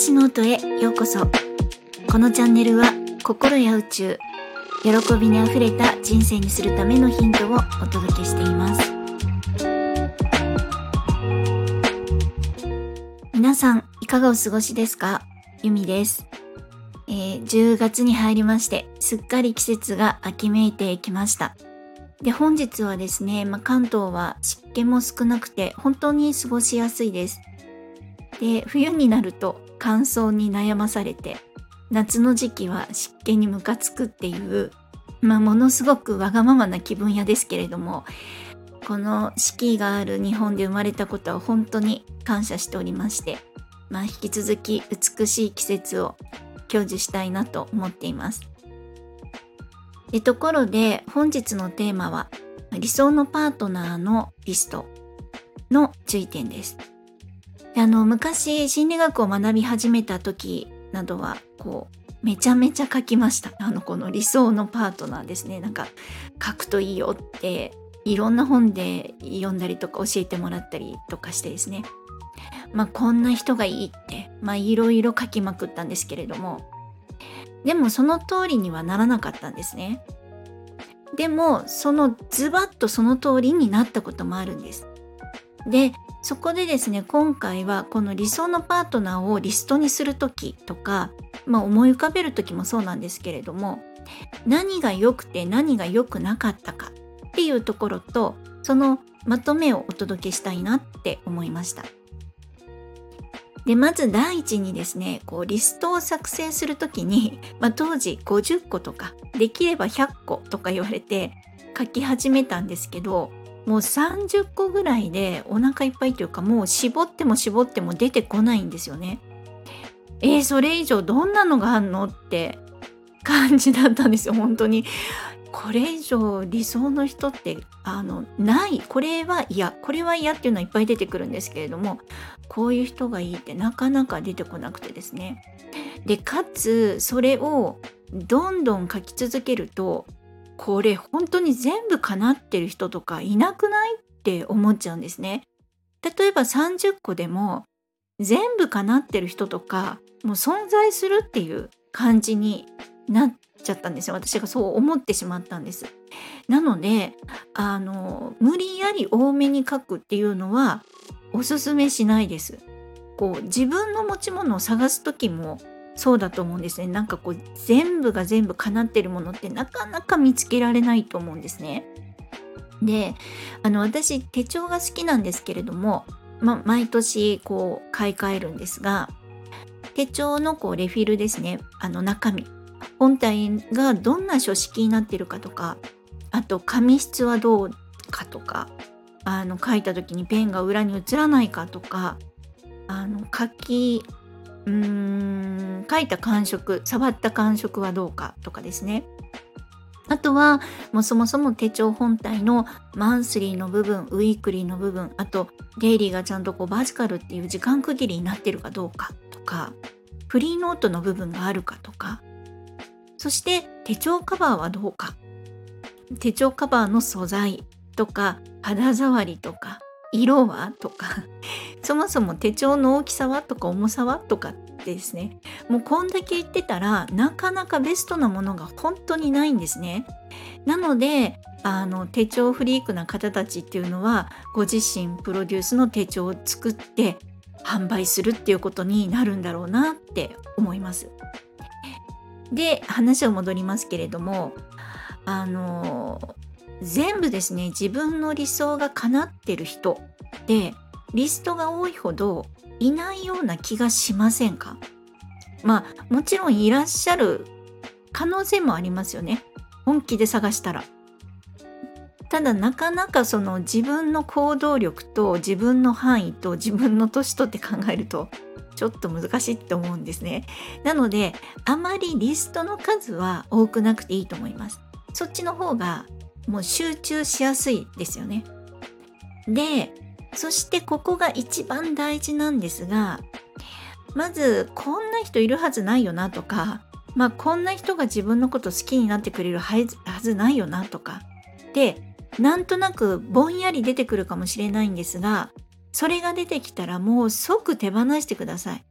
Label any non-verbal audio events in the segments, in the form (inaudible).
しの音へようこそ。このチャンネルは心や宇宙喜びにあふれた人生にするためのヒントをお届けしています。皆さんいかがお過ごしですか？ゆみです、えー、10月に入りましてすっかり季節が秋めいてきました。で本日はですね、まあ、関東は湿気も少なくて本当に過ごしやすいです。で冬になると乾燥に悩まされて夏の時期は湿気にムカつくっていうまあものすごくわがままな気分屋ですけれどもこの四季がある日本で生まれたことは本当に感謝しておりましてまあ引き続き美しい季節を享受したいなと思っています。でところで本日のテーマは理想のパートナーのリストの注意点です。あの昔心理学を学び始めた時などはこうめちゃめちゃ書きました。あのこの理想のパートナーですね。なんか書くといいよっていろんな本で読んだりとか教えてもらったりとかしてですね。まあこんな人がいいってまあいろいろ書きまくったんですけれども。でもその通りにはならなかったんですね。でもそのズバッとその通りになったこともあるんです。でそこでですね今回はこの理想のパートナーをリストにする時とか、まあ、思い浮かべる時もそうなんですけれども何が良くて何が良くなかったかっていうところとそのまとめをお届けしたいなって思いました。でまず第一にですねこうリストを作成する時に、まあ、当時50個とかできれば100個とか言われて書き始めたんですけどもう30個ぐらいでお腹いっぱいというかもう絞っても絞っても出てこないんですよね。えー、それ以上どんなのがあんのって感じだったんですよ本当に。これ以上理想の人ってあのないこれは嫌これは嫌っていうのはいっぱい出てくるんですけれどもこういう人がいいってなかなか出てこなくてですねでかつそれをどんどん書き続けるとこれ本当に全部叶ってる人とかいなくない？って思っちゃうんですね。例えば30個でも全部叶ってる人とかもう存在するっていう感じになっちゃったんですよ。私がそう思ってしまったんです。なのであの無理やり多めに書くっていうのはおすすめしないです。こう自分の持ち物を探す時もそうだと思うんですね。なんかこう全部が全部叶ってるものってなかなか見つけられないと思うんですね。であの私手帳が好きなんですけれども、ま、毎年こう買い替えるんですが手帳のこうレフィルですね。あの中身。本体がどんな書式になってるかとかあと紙質はどうかとかあの書いた時にペンが裏に映らないかとかあの書きうーん書いた感触触った感触はどうかとかですね。あとはもうそもそも手帳本体のマンスリーの部分ウィークリーの部分あとデイリーがちゃんとこうバジカルっていう時間区切りになってるかどうかとかフリーノートの部分があるかとかそして手帳カバーはどうか。手帳カバーの素材とか肌触りとか色は？とか。(laughs) そもそも手帳の大きさは？とか重さは？とかってですね。もうこんだけ言ってたらなかなかベストなものが本当にないんですね。なのであの手帳フリークな方たちっていうのはご自身プロデュースの手帳を作って販売するっていうことになるんだろうなって思います。で話を戻りますけれどもあの全部ですね自分の理想が叶ってる人でリストが多いほどいないような気がしませんか？まあもちろんいらっしゃる可能性もありますよね。本気で探したら。ただなかなかその自分の行動力と自分の範囲と自分の年とって考えるとちょっと難しいって思うんですね。なのであまりリストの数は多くなくていいと思います。そっちの方がもう集中しやすいですよね。で、そしてここが一番大事なんですが、まずこんな人いるはずないよなとか、まあこんな人が自分のこと好きになってくれるはずないよなとか、で、なんとなくぼんやり出てくるかもしれないんですが、それが出てきたらもう即手放してください。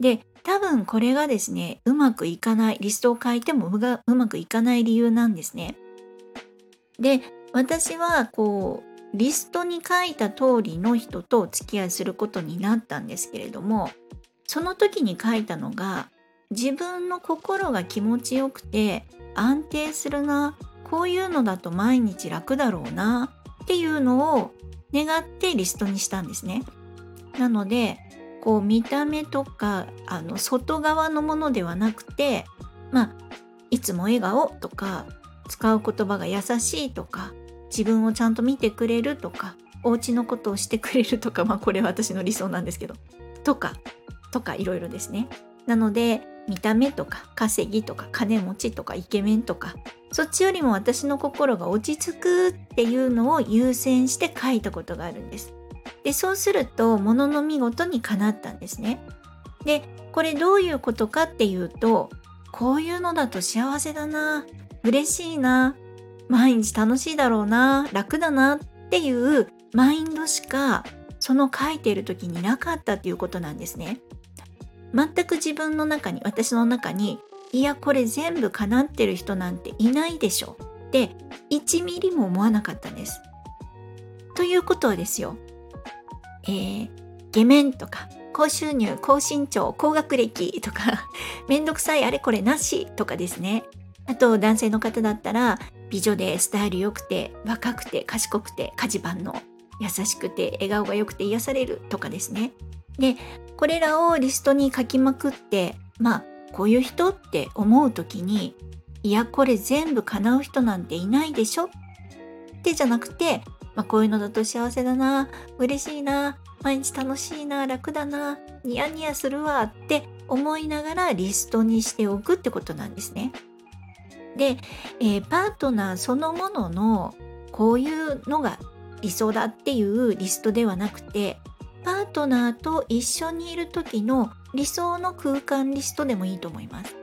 で多分これがですねうまくいかないリストを書いてもうまくいかない理由なんですね。で私はこうリストに書いた通りの人とお付き合いすることになったんですけれどもその時に書いたのが自分の心が気持ちよくて安定するなこういうのだと毎日楽だろうなっていうのを願ってリストにしたんですね。なのでこう見た目とかあの外側のものではなくてまあいつも笑顔とか使う言葉が優しいとか自分をちゃんと見てくれるとかお家のことをしてくれるとかまあこれは私の理想なんですけどとかとかいろいろですね。なので見た目とか稼ぎとか金持ちとかイケメンとかそっちよりも私の心が落ち着くっていうのを優先して書いたことがあるんです。でそうするとものの見事にかなったんですね。でこれどういうことかっていうとこういうのだと幸せだな嬉しいな。毎日楽しいだろうな。楽だな。っていうマインドしかその書いている時になかったっていうことなんですね。全く自分の中に私の中にいやこれ全部叶ってる人なんていないでしょ。って1ミリも思わなかったんです。ということはですよ。えー、ゲメンとか高収入高身長高学歴とか (laughs) めんどくさいあれこれなしとかですね。あと男性の方だったら美女でスタイル良くて若くて賢くて家事番の優しくて笑顔が良くて癒されるとかですねでこれらをリストに書きまくってまあこういう人って思う時にいやこれ全部叶う人なんていないでしょ？ってじゃなくてまあ、こういうのだと幸せだな嬉しいな毎日楽しいな楽だなニヤニヤするわって思いながらリストにしておくってことなんですね。で、えー、パートナーそのもののこういうのが理想だっていうリストではなくてパートナーと一緒にいる時の理想の空間リストでもいいと思います。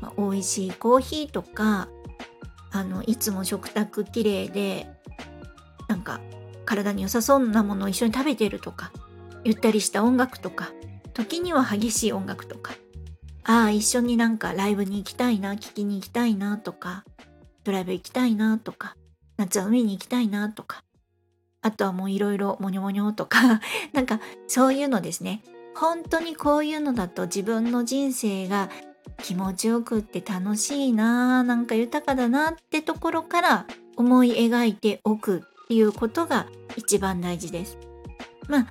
まあ、美味しいコーヒーとかあのいつも食卓きれいでなんか体に良さそうなものを一緒に食べてるとかゆったりした音楽とか時には激しい音楽とかああ一緒になんかライブに行きたいな聴きに行きたいなとかドライブ行きたいなとか夏は海に行きたいなとかあとはもういろいろモニョモニョとか (laughs) なんかそういうのですね本当にこういうのだと自分の人生が気持ちよくって楽しいななんか豊かだなってところから思い描いておくっていうことが一番大事です。まあ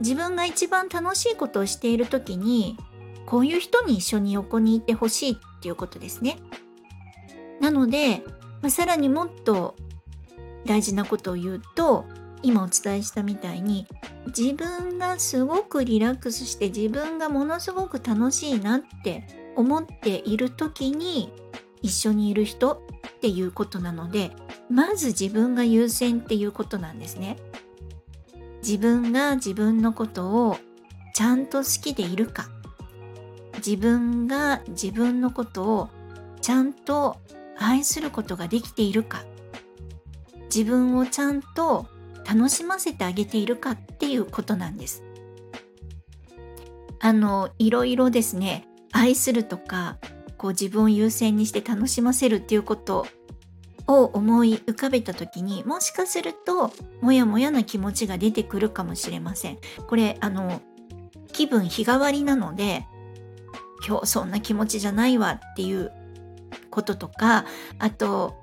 自分が一番楽しいことをしている時にこういう人に一緒に横にいてほしいっていうことですね。なので、まあ、さらにもっと大事なことを言うと今お伝えしたみたいに自分がすごくリラックスして自分がものすごく楽しいなって思っている時に一緒にいる人っていうことなのでまず自分が優先っていうことなんですね。自分が自分のことをちゃんと好きでいるか自分が自分のことをちゃんと愛することができているか自分をちゃんと楽しませてあげているかっていうことなんです。あのいろいろですね愛するとかこう自分を優先にして楽しませるっていうことを思い浮かべた時にもしかするとモヤモヤな気持ちが出てくるかもしれません。これあの気分日替わりなので今日そんな気持ちじゃないわっていうこととかあと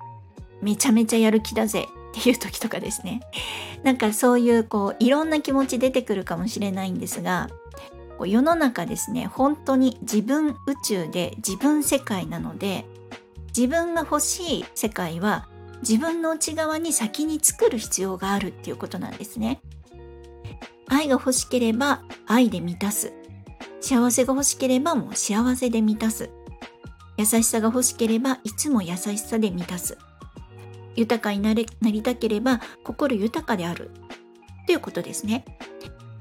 めちゃめちゃやる気だぜっていう時とかですね (laughs) なんかそういうこういろんな気持ち出てくるかもしれないんですが世の中ですね本当に自分宇宙で自分世界なので自分が欲しい世界は自分の内側に先に作る必要があるっていうことなんですね。愛が欲しければ愛で満たす。幸せが欲しければもう幸せで満たす。優しさが欲しければいつも優しさで満たす。豊かになれなりたければ心豊かである。ということですね。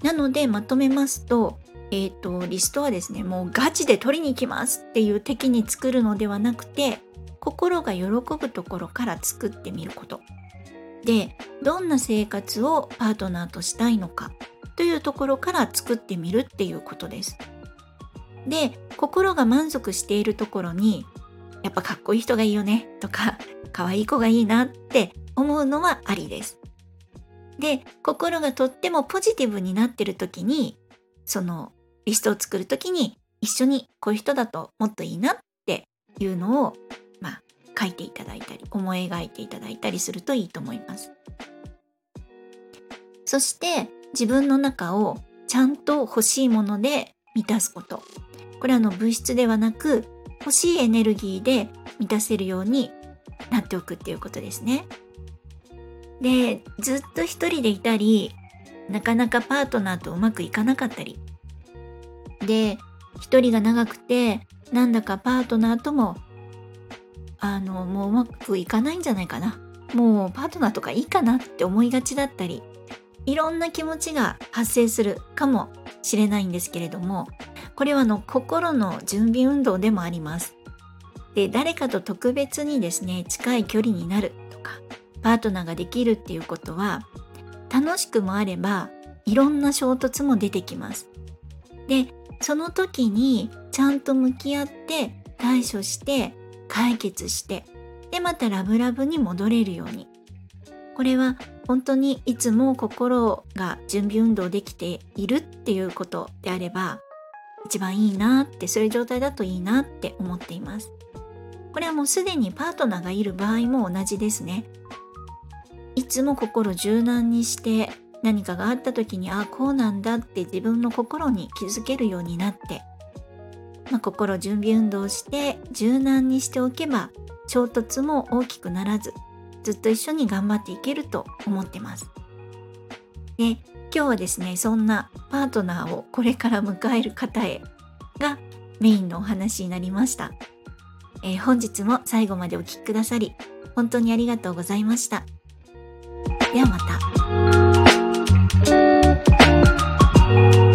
なのでまとめますと、え、ー、と、リストはですね、もうガチで取りに行きますっていう敵に作るのではなくて、心が喜ぶところから作ってみることでどんな生活をパートナーとしたいのかというところから作ってみるっていうことですで心が満足しているところにやっぱかっこいい人がいいよねとか可愛い子がいいなって思うのはありです。で心がとってもポジティブになってる時にそのリストを作る時に一緒にこういう人だともっといいなっていうのをまあ書いていただいたり思い描いていただいたりするといいと思います。そして自分の中をちゃんと欲しいもので満たすこと。これはの物質ではなく欲しいエネルギーで満たせるようになっておくっていうことですね。で、ずっと一人でいたり、なかなかパートナーとうまくいかなかったり。で、一人が長くて、なんだかパートナーとも、あの、もううまくいかないんじゃないかな。もうパートナーとかいいかなって思いがちだったり、いろんな気持ちが発生するかもしれないんですけれども、これはの心の準備運動でもあります。で、誰かと特別にですね、近い距離になるとか、パートナーができるっていうことは、楽しくもあれば、いろんな衝突も出てきます。で、その時にちゃんと向き合って対処して解決してでまたラブラブに戻れるようにこれは本当にいつも心が準備運動できているっていうことであれば一番いいなってそういう状態だといいなって思っています。これはもうすでにパートナーがいる場合も同じですね。いつも心柔軟にして何かがあった時にああこうなんだって自分の心に気づけるようになって、まあ、心準備運動して柔軟にしておけば衝突も大きくならずずっと一緒に頑張っていけると思ってます。で今日はですねそんなパートナーをこれから迎える方へがメインのお話になりました。えー、本日も最後までお聴きくださり本当にありがとうございました。ではまた。